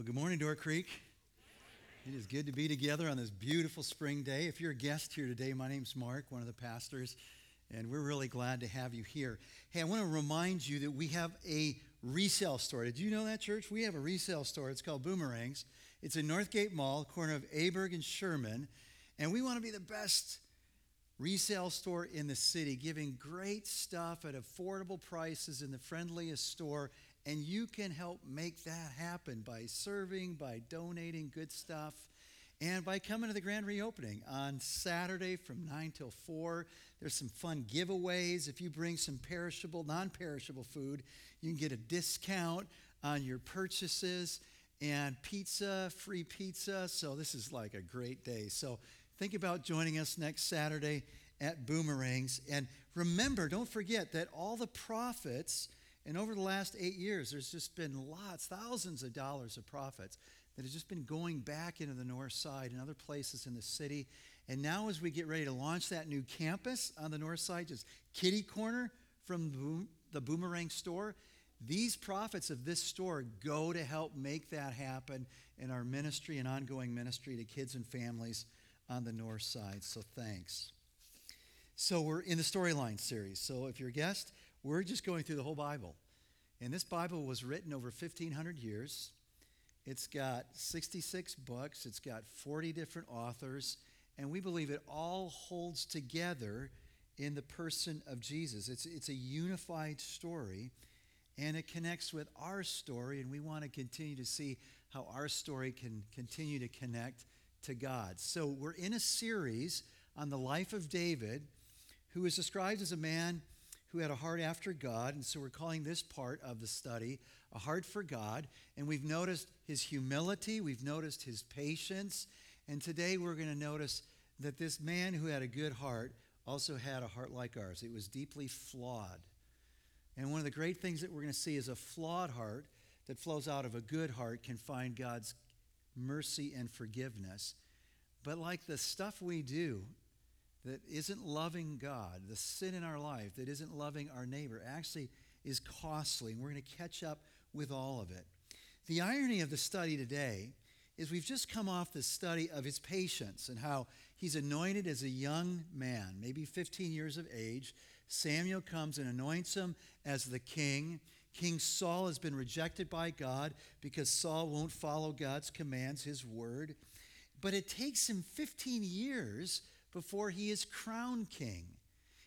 Well, good morning, Door Creek. It is good to be together on this beautiful spring day. If you're a guest here today, my name's Mark, one of the pastors, and we're really glad to have you here. Hey, I want to remind you that we have a resale store. Did you know that, church? We have a resale store. It's called Boomerangs. It's in Northgate Mall, corner of Aberg and Sherman, and we want to be the best resale store in the city, giving great stuff at affordable prices in the friendliest store and you can help make that happen by serving, by donating good stuff, and by coming to the grand reopening on Saturday from 9 till 4. There's some fun giveaways. If you bring some perishable, non perishable food, you can get a discount on your purchases and pizza, free pizza. So this is like a great day. So think about joining us next Saturday at Boomerangs. And remember, don't forget that all the profits and over the last eight years, there's just been lots, thousands of dollars of profits that have just been going back into the north side and other places in the city. And now, as we get ready to launch that new campus on the north side, just kitty corner from the Boomerang store, these profits of this store go to help make that happen in our ministry and ongoing ministry to kids and families on the north side. So, thanks. So, we're in the storyline series. So, if you're a guest, we're just going through the whole Bible. And this Bible was written over 1,500 years. It's got 66 books, it's got 40 different authors, and we believe it all holds together in the person of Jesus. It's, it's a unified story, and it connects with our story, and we want to continue to see how our story can continue to connect to God. So we're in a series on the life of David, who is described as a man who had a heart after God. And so we're calling this part of the study a heart for God. And we've noticed his humility, we've noticed his patience. And today we're going to notice that this man who had a good heart also had a heart like ours. It was deeply flawed. And one of the great things that we're going to see is a flawed heart that flows out of a good heart can find God's mercy and forgiveness. But like the stuff we do that isn't loving God, the sin in our life that isn't loving our neighbor, actually is costly. And we're going to catch up with all of it. The irony of the study today is we've just come off the study of his patience and how he's anointed as a young man, maybe 15 years of age. Samuel comes and anoints him as the king. King Saul has been rejected by God because Saul won't follow God's commands, his word. But it takes him 15 years before he is crowned king.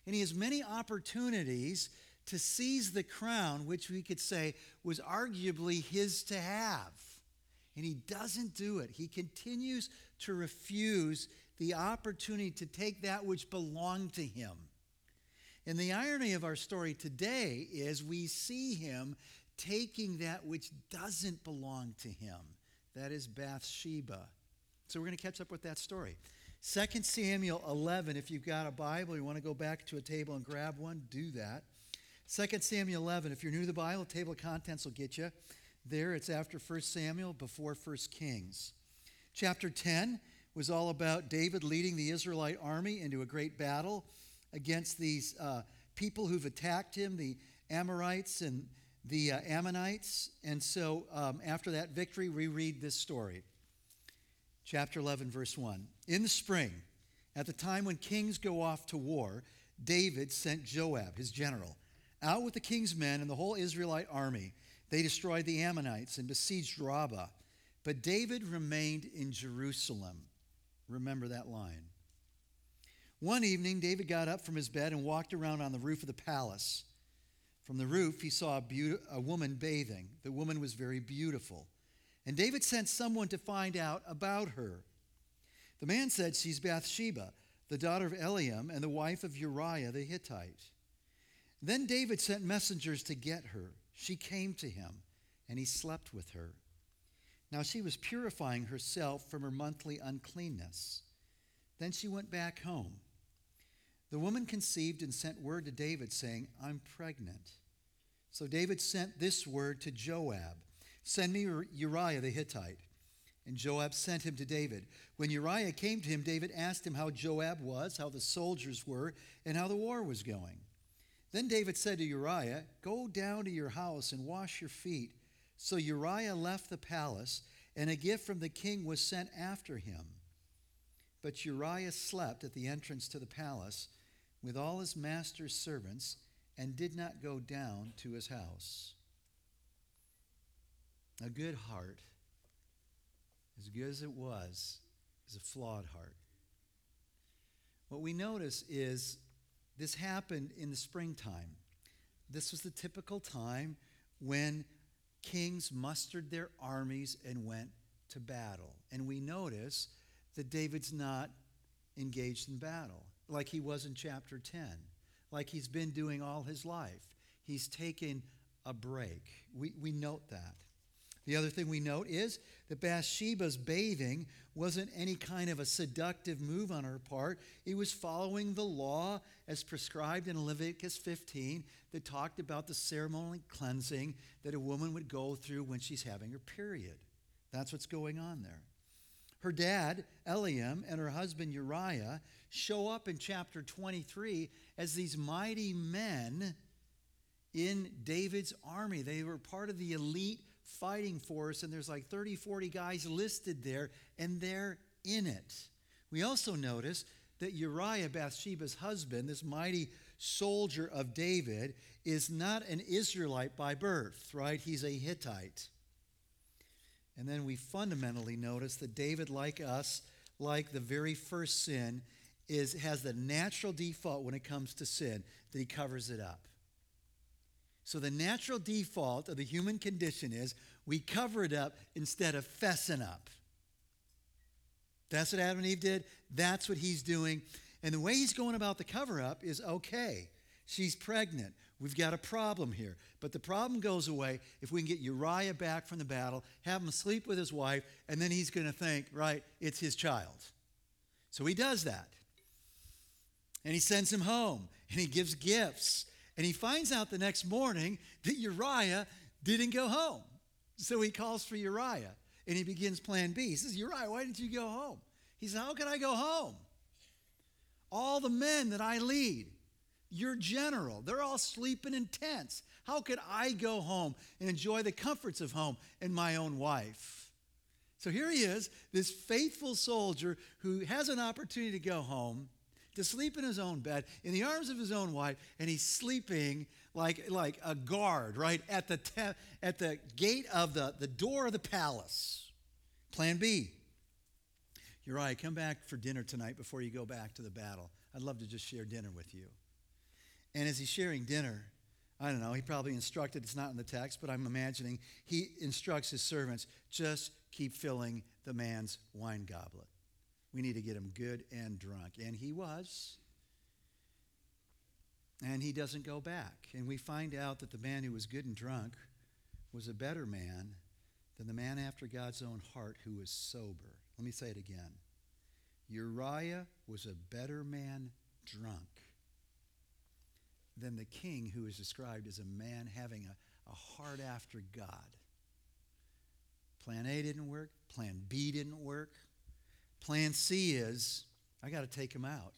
And he has many opportunities to seize the crown, which we could say was arguably his to have. And he doesn't do it. He continues to refuse the opportunity to take that which belonged to him. And the irony of our story today is we see him taking that which doesn't belong to him. That is Bathsheba. So we're going to catch up with that story. 2 Samuel 11, if you've got a Bible, you want to go back to a table and grab one, do that. 2 Samuel 11, if you're new to the Bible, table of contents will get you. There, it's after 1 Samuel, before 1 Kings. Chapter 10 was all about David leading the Israelite army into a great battle against these uh, people who've attacked him, the Amorites and the uh, Ammonites. And so um, after that victory, we read this story chapter 11, verse 1. In the spring, at the time when kings go off to war, David sent Joab, his general, out with the king's men and the whole Israelite army. They destroyed the Ammonites and besieged Rabbah. But David remained in Jerusalem. Remember that line. One evening, David got up from his bed and walked around on the roof of the palace. From the roof, he saw a, be- a woman bathing. The woman was very beautiful. And David sent someone to find out about her. The man said, She's Bathsheba, the daughter of Eliam and the wife of Uriah the Hittite. Then David sent messengers to get her. She came to him, and he slept with her. Now she was purifying herself from her monthly uncleanness. Then she went back home. The woman conceived and sent word to David, saying, I'm pregnant. So David sent this word to Joab Send me Uriah the Hittite. And Joab sent him to David. When Uriah came to him, David asked him how Joab was, how the soldiers were, and how the war was going. Then David said to Uriah, Go down to your house and wash your feet. So Uriah left the palace and a gift from the king was sent after him. But Uriah slept at the entrance to the palace with all his master's servants and did not go down to his house. A good heart, as good as it was, is a flawed heart. What we notice is this happened in the springtime. This was the typical time when kings mustered their armies and went to battle. And we notice that David's not engaged in battle like he was in chapter 10, like he's been doing all his life. He's taken a break. We, we note that. The other thing we note is that Bathsheba's bathing wasn't any kind of a seductive move on her part. It was following the law as prescribed in Leviticus 15 that talked about the ceremonial cleansing that a woman would go through when she's having her period. That's what's going on there. Her dad, Eliam, and her husband, Uriah, show up in chapter 23 as these mighty men in David's army. They were part of the elite fighting force, and there's like 30, 40 guys listed there, and they're in it. We also notice that Uriah, Bathsheba's husband, this mighty soldier of David, is not an Israelite by birth, right? He's a Hittite. And then we fundamentally notice that David, like us, like the very first sin, is, has the natural default when it comes to sin that he covers it up. So the natural default of the human condition is we cover it up instead of fessing up. That's what Adam and Eve did. That's what he's doing. And the way he's going about the cover up is okay, she's pregnant. We've got a problem here. But the problem goes away if we can get Uriah back from the battle, have him sleep with his wife, and then he's going to think, right, it's his child. So he does that. And he sends him home, and he gives gifts. And he finds out the next morning that Uriah didn't go home. So he calls for Uriah and he begins plan B. He says, Uriah, why didn't you go home? He says, How can I go home? All the men that I lead, your general, they're all sleeping in tents. How could I go home and enjoy the comforts of home and my own wife? So here he is, this faithful soldier who has an opportunity to go home, to sleep in his own bed, in the arms of his own wife, and he's sleeping like, like a guard, right, at the, te- at the gate of the, the door of the palace. Plan B. Uriah, come back for dinner tonight before you go back to the battle. I'd love to just share dinner with you. And as he's sharing dinner, I don't know, he probably instructed, it's not in the text, but I'm imagining he instructs his servants just keep filling the man's wine goblet. We need to get him good and drunk. And he was. And he doesn't go back. And we find out that the man who was good and drunk was a better man than the man after God's own heart who was sober. Let me say it again. Uriah was a better man drunk than the king who is described as a man having a, a heart after God. Plan A didn't work. Plan B didn't work. Plan C is I got to take him out.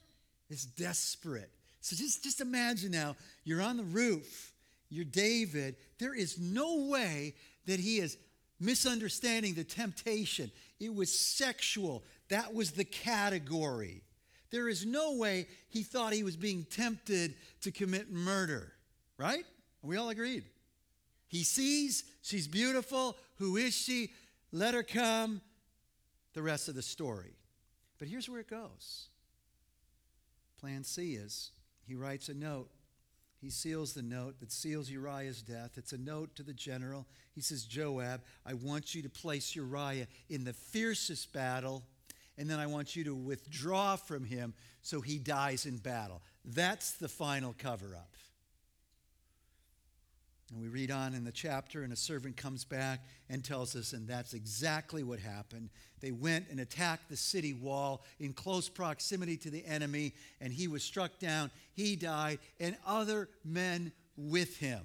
It's desperate. So just, just imagine now you're on the roof, you're David. There is no way that he is misunderstanding the temptation. It was sexual, that was the category. There is no way he thought he was being tempted to commit murder, right? We all agreed. He sees she's beautiful. Who is she? Let her come the rest of the story. But here's where it goes. Plan C is he writes a note. He seals the note that seals Uriah's death. It's a note to the general. He says, Joab, I want you to place Uriah in the fiercest battle, and then I want you to withdraw from him so he dies in battle. That's the final cover up. And we read on in the chapter, and a servant comes back and tells us, and that's exactly what happened. They went and attacked the city wall in close proximity to the enemy, and he was struck down. He died, and other men with him.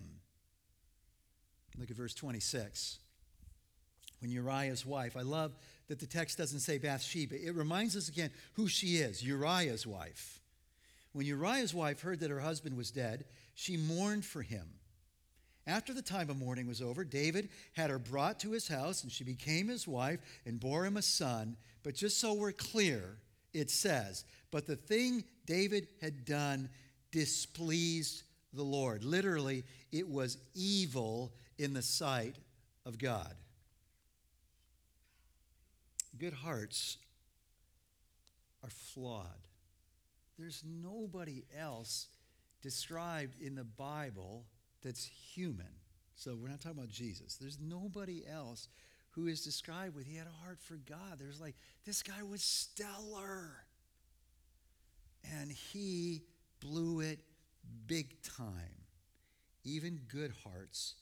Look at verse 26. When Uriah's wife, I love that the text doesn't say Bathsheba. It reminds us again who she is Uriah's wife. When Uriah's wife heard that her husband was dead, she mourned for him After the time of mourning was over, David had her brought to his house, and she became his wife and bore him a son. But just so we're clear, it says, But the thing David had done displeased the Lord. Literally, it was evil in the sight of God. Good hearts are flawed. There's nobody else described in the Bible that's human. So we're not talking about Jesus. There's nobody else who is described with he had a heart for God. There's like, this guy was stellar. And he blew it big time. Even good hearts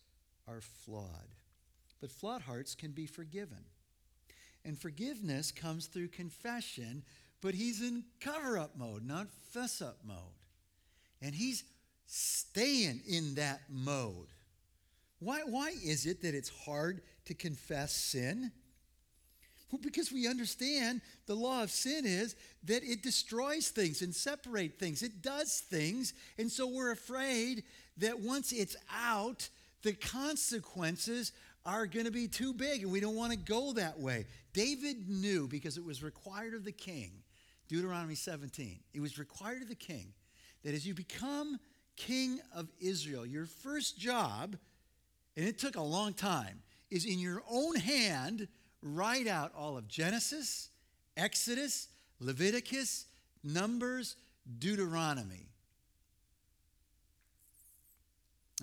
are flawed. But flawed hearts can be forgiven. And forgiveness comes through confession, but he's in cover up mode, not fess up mode. And he's staying in that mode. Why, why is it that it's hard to confess sin? Well, because we understand the law of sin is that it destroys things and separates things. It does things. And so we're afraid that once it's out, the consequences are going to be too big and we don't want to go that way. David knew because it was required of the king, Deuteronomy 17, it was required of the king that as you become king of Israel, your first job, and it took a long time, is in your own hand, write out all of Genesis, Exodus, Leviticus, Numbers, Deuteronomy.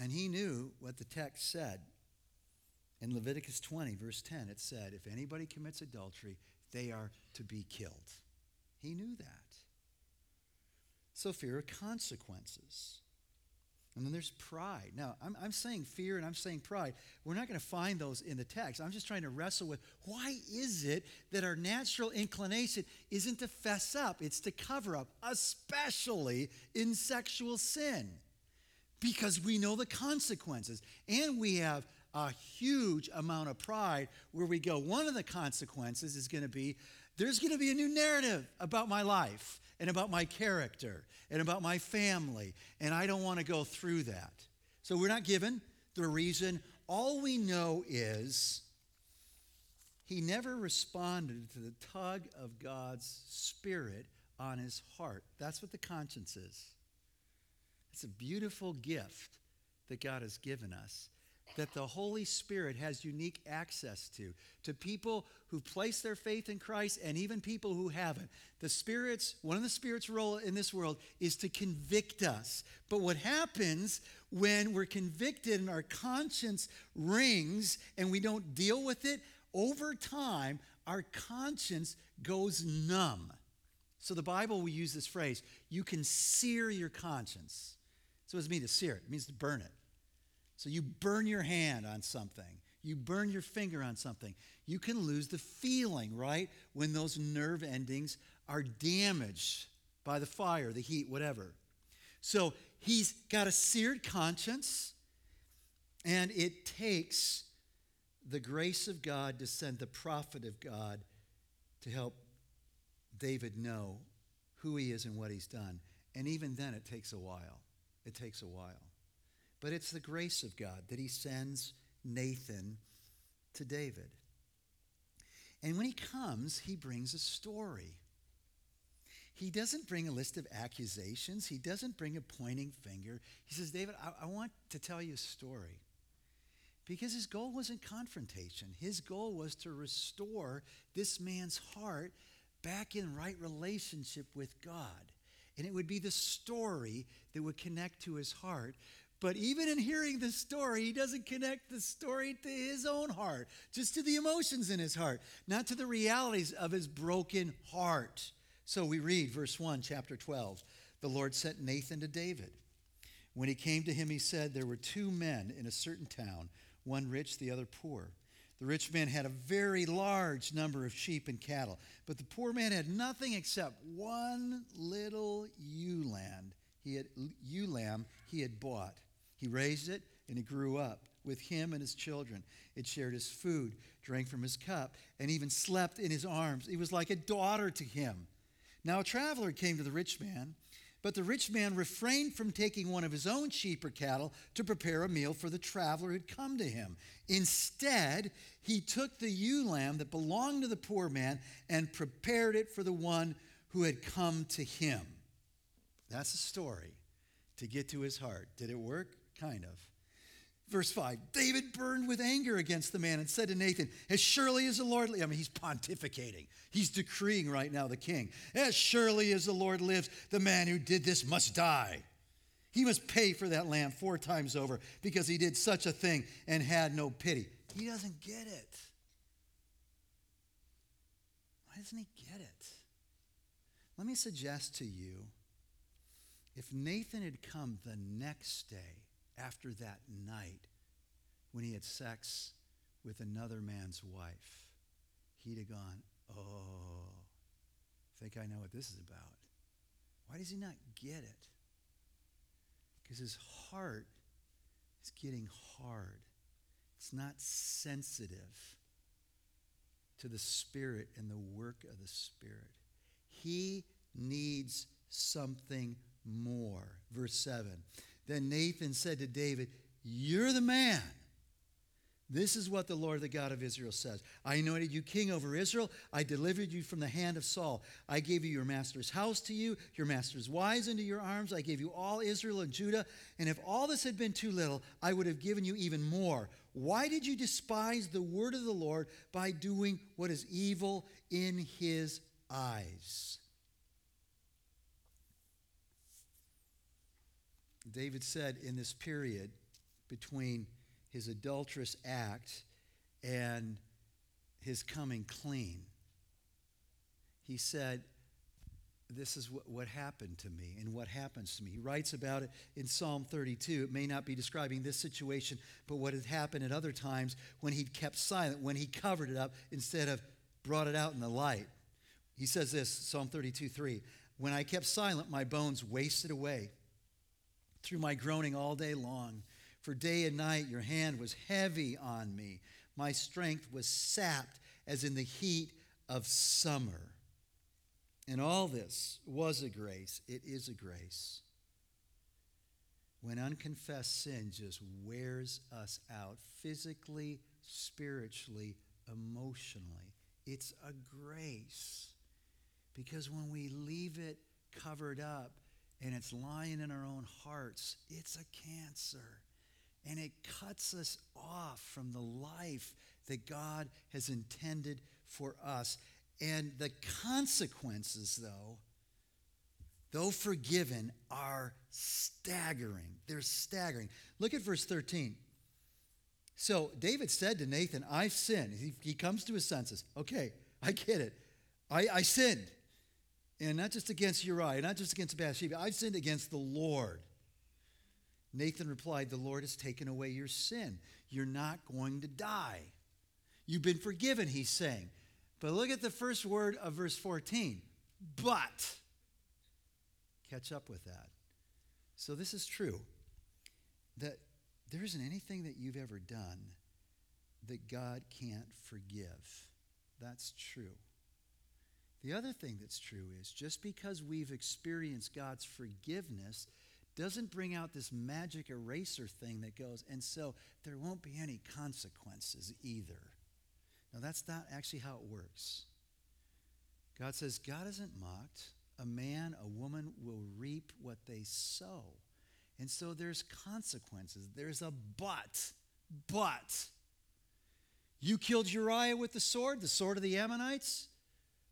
And he knew what the text said. In Leviticus 20, verse 10, it said, If anybody commits adultery, they are to be killed. He knew that. So, fear of consequences. And then there's pride. Now, I'm, I'm saying fear and I'm saying pride. We're not going to find those in the text. I'm just trying to wrestle with why is it that our natural inclination isn't to fess up, it's to cover up, especially in sexual sin? Because we know the consequences. And we have a huge amount of pride where we go, one of the consequences is going to be there's going to be a new narrative about my life and about my character and about my family, and I don't want to go through that. So we're not given the reason. All we know is he never responded to the tug of God's spirit on his heart. That's what the conscience is. It's a beautiful gift that God has given us that the Holy Spirit has unique access to, to people who place their faith in Christ and even people who haven't. The Spirit's, one of the Spirit's role in this world is to convict us. But what happens when we're convicted and our conscience rings and we don't deal with it, over time, our conscience goes numb. So the Bible will use this phrase you can sear your conscience. So what does it mean to sear it? It means to burn it. So you burn your hand on something, you burn your finger on something. You can lose the feeling, right? When those nerve endings are damaged by the fire, the heat, whatever. So he's got a seared conscience, and it takes the grace of God to send the prophet of God to help David know who he is and what he's done. And even then, it takes a while. It takes a while. But it's the grace of God that he sends Nathan to David. And when he comes, he brings a story. He doesn't bring a list of accusations. He doesn't bring a pointing finger. He says, David, I, I, want to tell you a story. Because his goal wasn't confrontation, his goal was to restore this man's heart back in right relationship with God. And it would be the story that would connect to his heart but even in hearing the story, he doesn't connect the story to his own heart, just to the emotions in his heart, not to the realities of his broken heart. So we read verse 1, chapter 12. The Lord sent Nathan to David. When he came to him, he said, There were two men in a certain town, one rich, the other poor. The rich man had a very large number of sheep and cattle, but the poor man had nothing except one little ewe lamb he had, ewe lamb he had bought. He raised it and it grew up with him and his children. It shared his food, drank from his cup, and even slept in his arms. It was like a daughter to him. Now a traveler came to the rich man But the rich man refrained from taking one of his own sheep or cattle to prepare a meal for the traveler who had come to him. Instead, he took the ewe lamb that belonged to the poor man and prepared it for the one who had come to him. That's a story to get to his heart. Did it work? Kind of. Verse 5 David burned with anger against the man and said to Nathan, As surely as the Lord, lives, I mean, he's pontificating. He's decreeing right now, the king. As surely as the Lord lives, the man who did this must die. He must pay for that lamb four times over because he did such a thing and had no pity. He doesn't get it. Why doesn't he get it? Let me suggest to you if Nathan had come the next day, after that night when he had sex with another man's wife, he'd have gone, Oh, I think I know what this is about. Why does he not get it? Because his heart is getting hard. It's not sensitive to the Spirit and the work of the Spirit. He needs something more. Verse 7 then Nathan said to David, You're the man. This is what the Lord, the God of Israel, says I anointed you king over Israel. I delivered you from the hand of Saul. I gave you your master's house to you, your master's wives into your arms. I gave you all Israel and Judah. And if all this had been too little, I would have given you even more. Why did you despise the word of the Lord by doing what is evil in his eyes? David said in this period between his adulterous act and his coming clean, he said, This is what, what happened to me and what happens to me. He writes about it in Psalm 32. It may not be describing this situation, but what had happened at other times when he'd kept silent, when he covered it up instead of brought it out in the light. He says this, Psalm 32 3 When I kept silent, my bones wasted away through my groaning all day long. For day and night your hand was heavy on me. My strength was sapped as in the heat of summer. And all this was a grace. It is a grace. When unconfessed sin just wears us out physically, spiritually, emotionally, it's a grace. Because when we leave it covered up, and it's lying in our own hearts, it's a cancer. And it cuts us off from the life that God has intended for us. And the consequences, though, though forgiven, are staggering. They're staggering. Look at verse 13. So David said to Nathan, I've sinned. He, he comes to his senses. Okay, I get it. I, I sinned. And not just against Uriah, not just against Bathsheba. I've sinned against the Lord. Nathan replied, The Lord has taken away your sin. You're not going to die. You've been forgiven, he's saying. But look at the first word of verse 14. But. Catch up with that. So this is true. That there isn't anything that you've ever done that God can't forgive. That's true. The other thing that's true is just because we've experienced God's forgiveness doesn't bring out this magic eraser thing that goes, and so there won't be any consequences either. Now, that's not actually how it works. God says, God isn't mocked. A man, a woman will reap what they sow. And so there's consequences. There's a but. But. You killed Uriah with the sword, the sword of the Ammonites.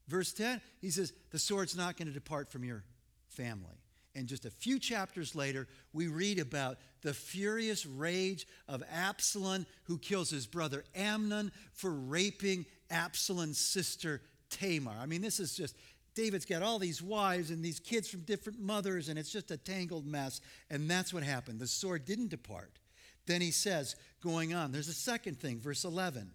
Verse 10, he says, The sword's not going to depart from your family. And just a few chapters later, we read about the furious rage of Absalom, who kills his brother Amnon for raping Absalom's sister Tamar. I mean, this is just, David's got all these wives and these kids from different mothers, and it's just a tangled mess. And that's what happened. The sword didn't depart. Then he says, going on, there's a second thing, verse 11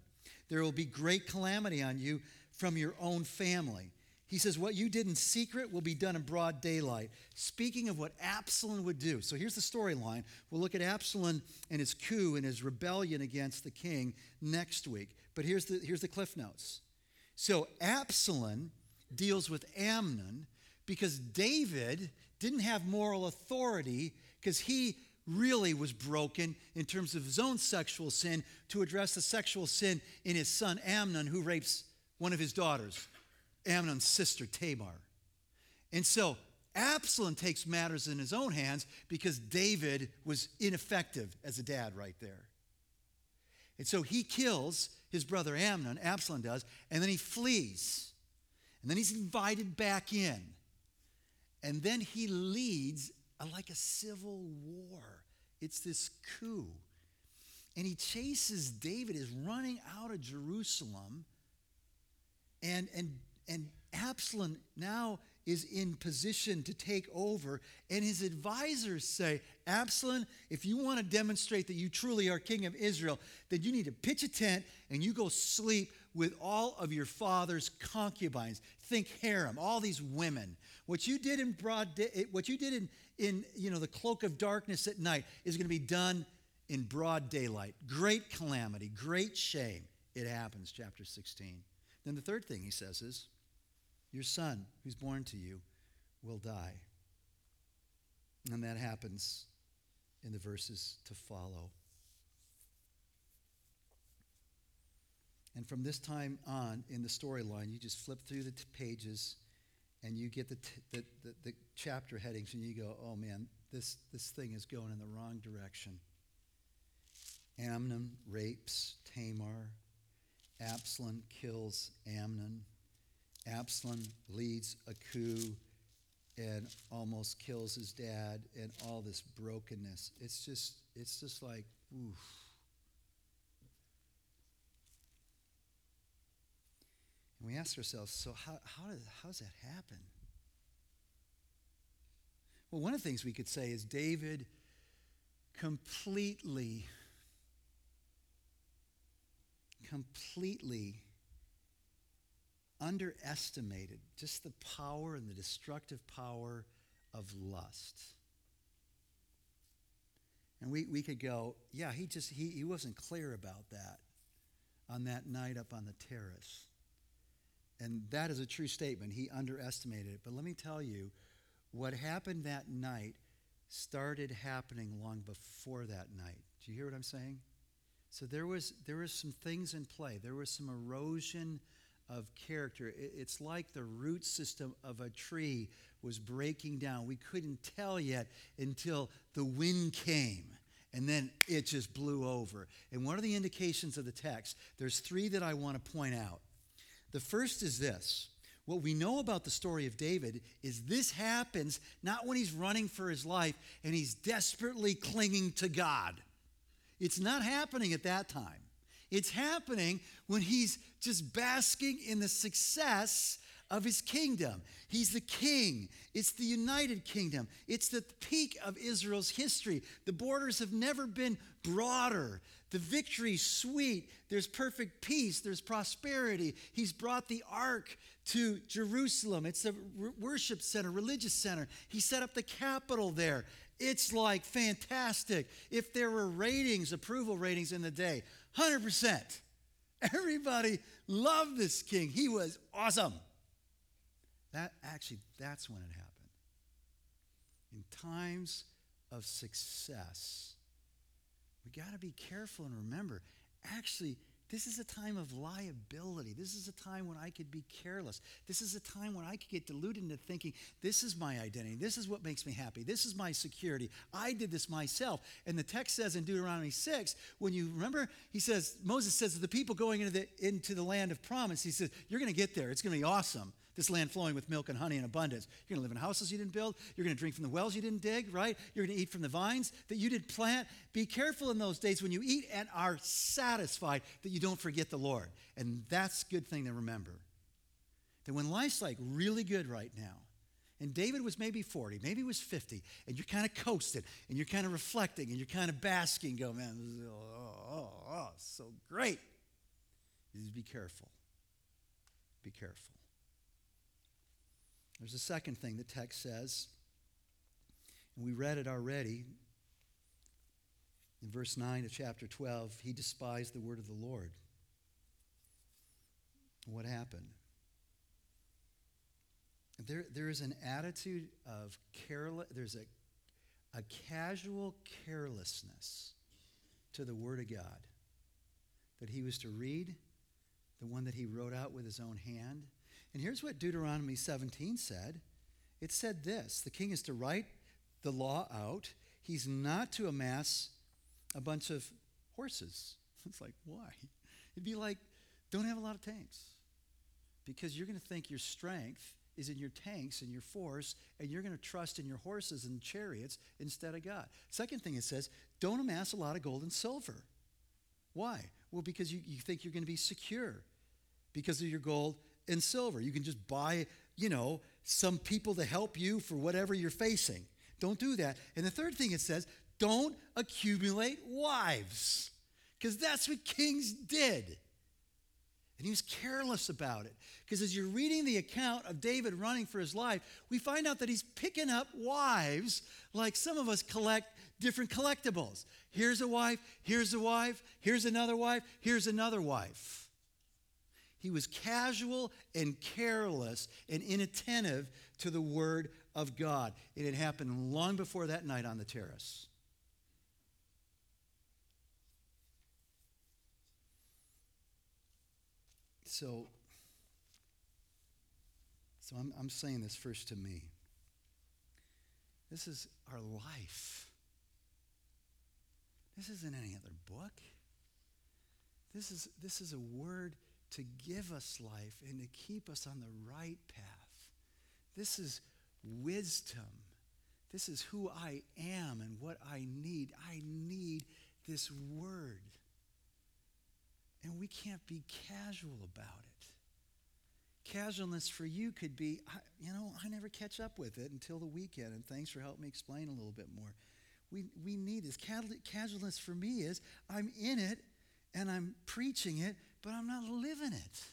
there will be great calamity on you from your own family. He says, What you did in secret will be done in broad daylight. Speaking of what Absalom would do. So here's the storyline. We'll look at Absalom and his coup and his rebellion against the king next week. But here's the, here's the cliff notes. So Absalom deals with Amnon because David didn't have moral authority because he really was broken in terms of his own sexual sin to address the sexual sin in his son Amnon, who rapes one of his daughters, Amnon's sister Tamar. And so Absalom takes matters in his own hands because David was ineffective as a dad right there. And so he kills his brother Amnon, Absalom does, and then he flees. And then he's invited back in. And then he leads a, like a civil war. It's this coup. And he chases David, is running out of Jerusalem. And, and, and Absalom now is in position to take over. And his advisors say, Absalom, if you want to demonstrate that you truly are king of Israel, then you need to pitch a tent and you go sleep with all of your father's concubines. Think harem, all these women. What you did in broad day, what you did in, in you know the cloak of darkness at night is going to be done in broad daylight. Great calamity, great shame. It happens, chapter 16. Then the third thing he says is, your son, who's born to you, will die. And that happens in the verses to follow. And from this time on in the storyline, you just flip through the t- pages and you get the, t- the, the, the chapter headings and you go, oh man, this, this thing is going in the wrong direction. Amnon rapes Tamar. Absalom kills Amnon. Absalom leads a coup and almost kills his dad and all this brokenness. It's just, it's just like, oof. And we ask ourselves, so how, how, does, how does that happen? Well, one of the things we could say is David completely, completely underestimated just the power and the destructive power of lust. And we, we could go, yeah, he just he, he wasn't clear about that on that night up on the terrace. And that is a true statement. He underestimated it. But let me tell you, what happened that night started happening long before that night. Do you hear what I'm saying? So there was there was some things in play. There was some erosion of character. It's like the root system of a tree was breaking down. We couldn't tell yet until the wind came and then it just blew over. And one of the indications of the text, there's three that I want to point out. The first is this. What we know about the story of David is this happens not when he's running for his life and he's desperately clinging to God. It's not happening at that time. It's happening when he's just basking in the success of his kingdom. He's the king. It's the united kingdom. It's the peak of Israel's history. The borders have never been broader. The victory's sweet. There's perfect peace. There's prosperity. He's brought the ark to Jerusalem. It's a worship center, religious center. He set up the capital there. It's like fantastic. If there were ratings, approval ratings in the day, 100%. Everybody loved this king. He was awesome. That actually, that's when it happened. In times of success, we got to be careful and remember actually, this is a time of liability. This is a time when I could be careless. This is a time when I could get deluded into thinking, this is my identity. This is what makes me happy. This is my security. I did this myself. And the text says in Deuteronomy 6, when you remember, he says, Moses says to the people going into the, into the land of promise, he says, You're going to get there. It's going to be awesome this land flowing with milk and honey in abundance. You're going to live in houses you didn't build. You're going to drink from the wells you didn't dig, right? You're going to eat from the vines that you did plant. Be careful in those days when you eat and are satisfied that you don't forget the Lord. And that's a good thing to remember. That when life's like really good right now, and David was maybe 40, maybe he was 50, and you're kind of coasting, and you're kind of reflecting, and you're kind of basking, go, man, oh, oh, oh, oh, so great. Just be careful. Be careful. There's a second thing the text says, and we read it already. In verse 9 of chapter 12, he despised the word of the Lord. What happened? there, there is an attitude of careless, there's a, a casual carelessness to the Word of God that he was to read, the one that he wrote out with his own hand. And here's what Deuteronomy 17 said it said this the king is to write the law out, he's not to amass a bunch of horses. It's like, why? It'd be like, don't have a lot of tanks because you're going to think your strength is in your tanks and your force, and you're going to trust in your horses and chariots instead of God. Second thing it says, don't amass a lot of gold and silver. Why? Well, because you, you think you're going to be secure because of your gold and silver. You can just buy, you know, some people to help you for whatever you're facing. Don't do that. And the third thing it says, don't accumulate wives because that's what kings did. And he was careless about it. Because as you're reading the account of David running for his life, we find out that he's picking up wives like some of us collect different collectibles. Here's a wife, here's a wife, here's another wife, here's another wife. He was casual and careless and inattentive to the word of God. It had happened long before that night on the terrace. So, so I'm, I'm saying this first to me. This is our life. This isn't any other book. This is, this is a word to give us life and to keep us on the right path. This is wisdom. This is who I am and what I need. I need this word. And we can't be casual about it. Casualness for you could be, you know, I never catch up with it until the weekend, and thanks for helping me explain a little bit more. We, we need this. Casualness for me is I'm in it and I'm preaching it, but I'm not living it.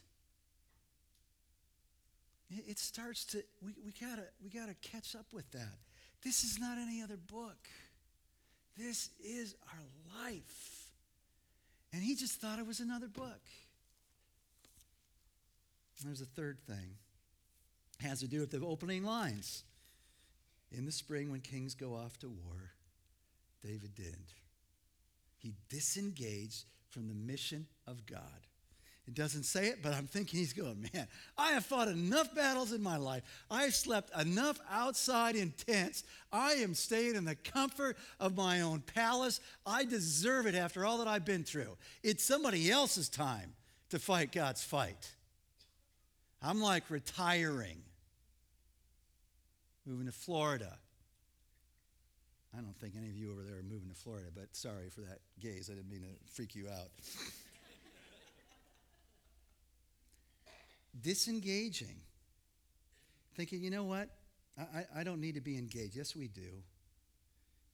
It starts to, we, we, gotta, we gotta catch up with that. This is not any other book. This is our life. And he just thought it was another book. There's a third thing. It has to do with the opening lines. In the spring, when kings go off to war, David did. He disengaged from the mission of God. It doesn't say it, but I'm thinking he's going, man, I have fought enough battles in my life. I have slept enough outside in tents. I am staying in the comfort of my own palace. I deserve it after all that I've been through. It's somebody else's time to fight God's fight. I'm like retiring, moving to Florida. I don't think any of you over there are moving to Florida, but sorry for that gaze. I didn't mean to freak you out. Disengaging, thinking, you know what? I, I don't need to be engaged. Yes, we do.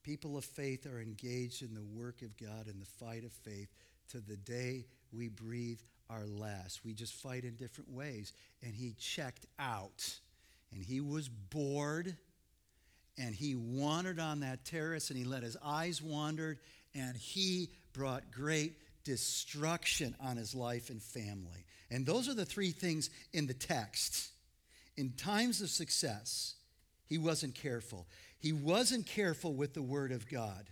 People of faith are engaged in the work of God in the fight of faith to the day we breathe our last. We just fight in different ways. And he checked out. And he was bored. And he wandered on that terrace and he let his eyes wander. And he brought great destruction on his life and family. And those are the three things in the text. In times of success, he wasn't careful. He wasn't careful with the Word of God.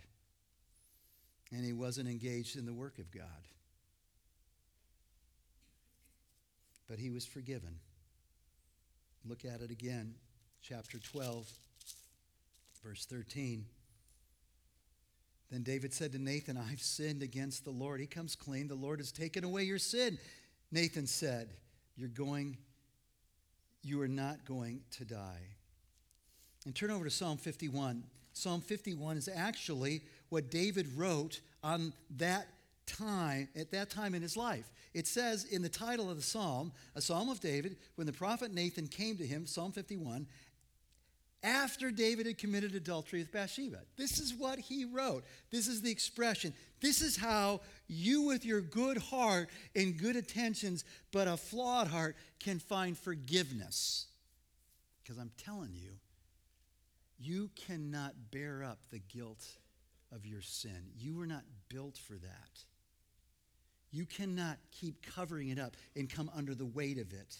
And he wasn't engaged in the work of God. But he was forgiven. Look at it again, chapter 12, verse 13. Then David said to Nathan, I've sinned against the Lord. He comes clean. The Lord has taken away your sin. Nathan said, You're going, you are not going to die. And turn over to Psalm 51. Psalm 51 is actually what David wrote on that time, at that time in his life. It says in the title of the psalm, a psalm of David, when the prophet Nathan came to him, Psalm 51, after David had committed adultery with Bathsheba. This is what he wrote. This is the expression. This is how you, with your good heart and good intentions, but a flawed heart, can find forgiveness. Because I'm telling you, you cannot bear up the guilt of your sin. You were not built for that. You cannot keep covering it up and come under the weight of it.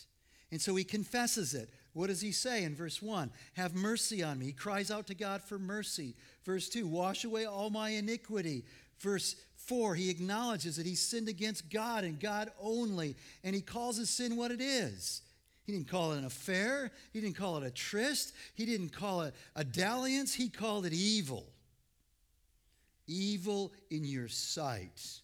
And so he confesses it. What does he say in verse 1? Have mercy on me. He cries out to God for mercy. Verse 2, wash away all my iniquity. Verse 4, he acknowledges that he sinned against God and God only, and he calls his sin what it is. He didn't call it an affair, he didn't call it a tryst, he didn't call it a dalliance, he called it evil. Evil in your sight.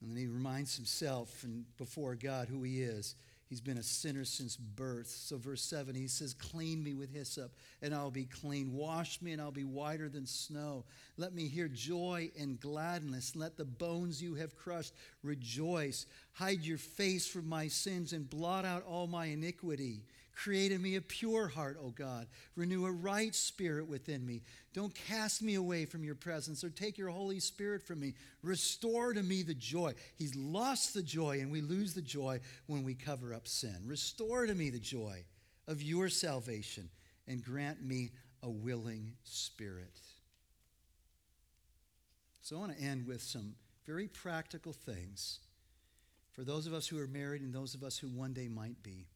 And then he reminds himself and before God who he is. He's been a sinner since birth. So, verse 7, he says, Clean me with hyssop, and I'll be clean. Wash me, and I'll be whiter than snow. Let me hear joy and gladness. Let the bones you have crushed rejoice. Hide your face from my sins and blot out all my iniquity. Create in me a pure heart, O God. Renew a right spirit within me. Don't cast me away from your presence or take your Holy Spirit from me. Restore to me the joy. He's lost the joy, and we lose the joy when we cover up sin. Restore to me the joy of your salvation and grant me a willing spirit. So I want to end with some very practical things for those of us who are married and those of us who one day might be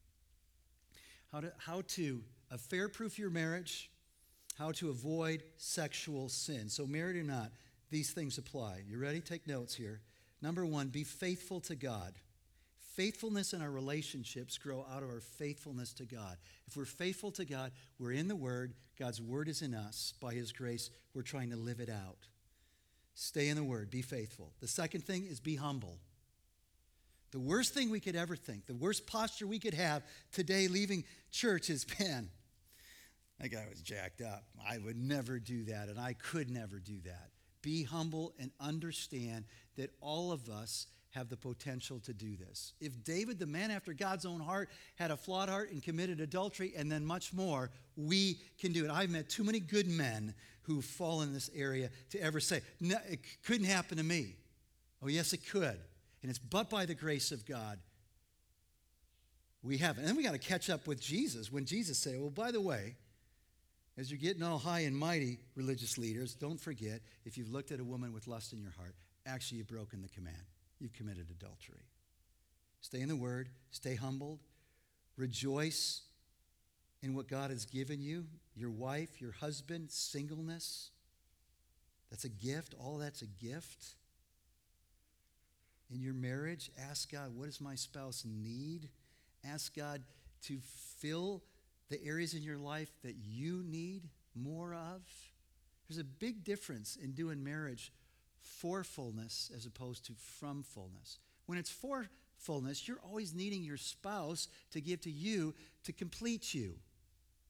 how to, how to affair proof your marriage, how to avoid sexual sin. So, married or not, these things apply. You ready? Take notes here. Number one, be faithful to God. Faithfulness in our relationships grow out of our faithfulness to God. If we're faithful to God, we're in the Word. God's Word is in us. By His grace, we're trying to live it out. Stay in the Word. Be faithful. The second thing is be humble. The worst thing we could ever think, the worst posture we could have today leaving church is, man, that guy was jacked up. I would never do that, and I could never do that. Be humble and understand that all of us have the potential to do this. If David, the man after God's own heart, had a flawed heart and committed adultery and then much more, we can do it. I've met too many good men who fall in this area to ever say, no, it couldn't happen to me. Oh, yes, it could. And it's but by the grace of God we have it. And then we got to catch up with Jesus when Jesus said, Well, by the way, as you're getting all high and mighty, religious leaders, don't forget if you've looked at a woman with lust in your heart, actually you've broken the command. You've committed adultery. Stay in the Word, stay humbled, rejoice in what God has given you your wife, your husband, singleness. That's a gift. All that's a gift in your marriage, ask God, what does my spouse need? Ask God to fill the areas in your life that you need more of. There's a big difference in doing marriage for fullness as opposed to from fullness. When it's for fullness, you're always needing your spouse to give to you to complete you.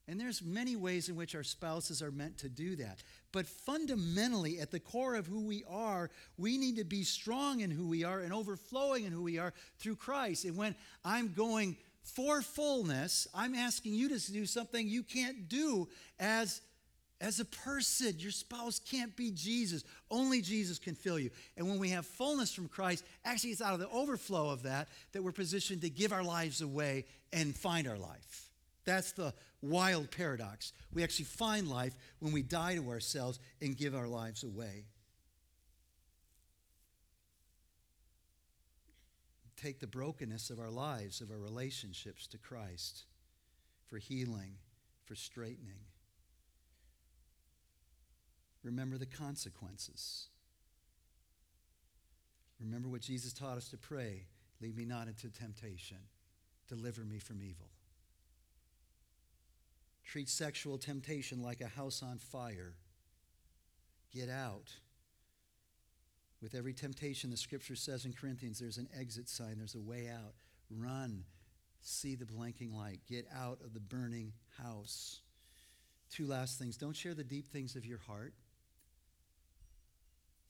And there's many ways in which our spouses are meant to do that. But fundamentally, at the core of who we are, we need to be strong in who we are and overflowing in who we are through Christ. And when I'm going for fullness, I'm asking you to do something you can't do as as a person, your spouse can't be Jesus. Only Jesus can fill you. And when we have fullness from Christ, actually, it's out of the overflow of that that we're positioned to give our lives away and find our life. That's the wild paradox. We actually find life when we die to ourselves and give our lives away. Take the brokenness of our lives, of our relationships to Christ for healing, for straightening. Remember the consequences. Remember what Jesus taught us to pray lead me not into temptation, deliver me from evil. Treat sexual temptation like a house on fire. Get out. With every temptation, the scripture says in Corinthians, there's an exit sign, there's a way out. Run. See the blinking light. Get out of the burning house. Two last things. Don't share the deep things of your heart.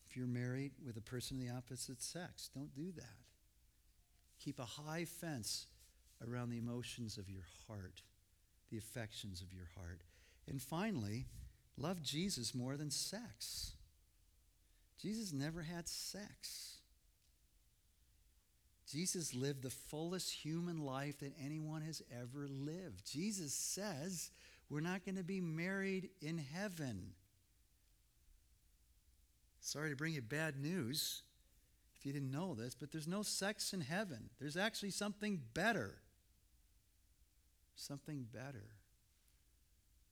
If you're married with a person of the opposite sex, don't do that. Keep a high fence around the emotions of your heart the affections of your heart. And finally, love Jesus more than sex. Jesus never had sex. Jesus lived the fullest human life that anyone has ever lived. Jesus says we're not going to be married in heaven. Sorry to bring you bad news if you didn't know this, but there's no sex in heaven. There's actually something better. something better.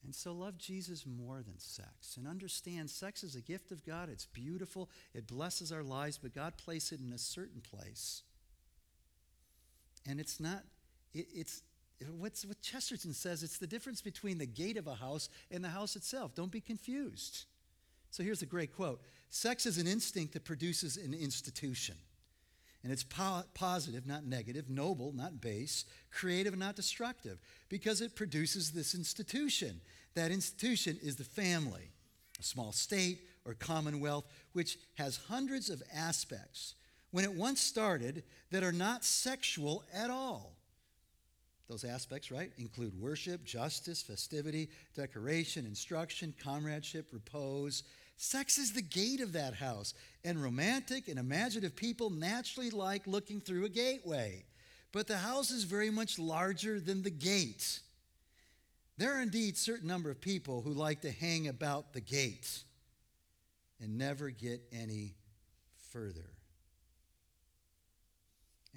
And so love Jesus more than sex and understand sex is a gift of God. It's beautiful, it blesses our lives, but God placed it in a certain place. And it's not, it, it's, what's, what Chesterton says, it's the difference between the gate of a house and the house itself. Don't be confused. So here's a great quote Sex is an instinct that produces an institution. And it's po- positive, not negative, noble, not base, creative, not destructive, because it produces this institution. That institution is the family, a small state or commonwealth, which has hundreds of aspects when it once started that are not sexual at all. Those aspects, right, include worship, justice, festivity, decoration, instruction, comradeship, repose, Sex is the gate of that house, and romantic and imaginative people naturally like looking through a gateway. But the house is very much larger than the gate. There are indeed certain number of people who like to hang about the gate and never get any further.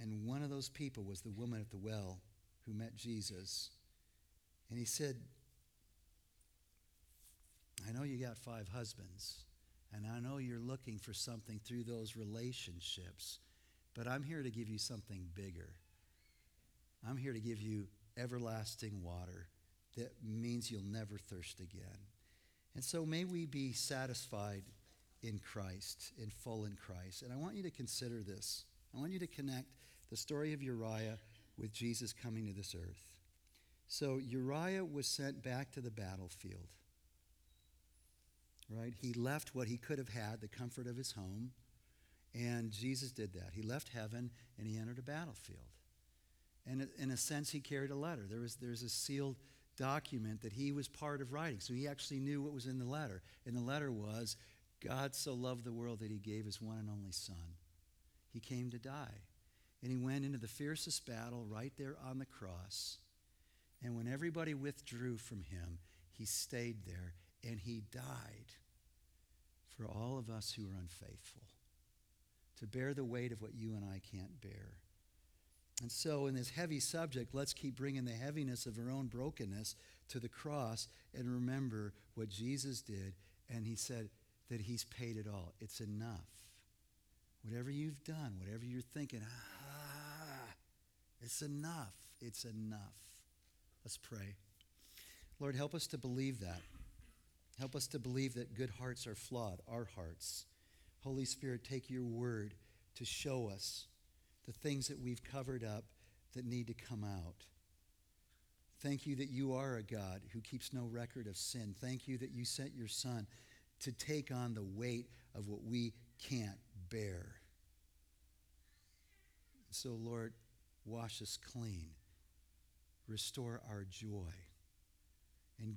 And one of those people was the woman at the well who met Jesus. And he said, I know you got five husbands, and I know you're looking for something through those relationships, but I'm here to give you something bigger. I'm here to give you everlasting water that means you'll never thirst again. And so may we be satisfied in Christ, in full in Christ. And I want you to consider this. I want you to connect the story of Uriah with Jesus coming to this earth. So Uriah was sent back to the battlefield right? He left what he could have had, the comfort of his home, and Jesus did that. He left heaven and he entered a battlefield. And in a sense, he carried a letter. There was there's a sealed document that he was part of writing. So he actually knew what was in the letter. And the letter was God so loved the world that he gave his one and only Son. He came to die. And he went into the fiercest battle right there on the cross. And when everybody withdrew from him, he stayed there and he died for all of us who are unfaithful, to bear the weight of what you and I can't bear. And so, in this heavy subject, let's keep bringing the heaviness of our own brokenness to the cross and remember what Jesus did. And he said that he's paid it all. It's enough. Whatever you've done, whatever you're thinking, ah, it's enough. It's enough. Let's pray. Lord, help us to believe that. Help us to believe that good hearts are flawed, our hearts. Holy Spirit, take your word to show us the things that we've covered up that need to come out. Thank you that you are a God who keeps no record of sin. Thank you that you sent your Son to take on the weight of what we can't bear. So, Lord, wash us clean, restore our joy, and give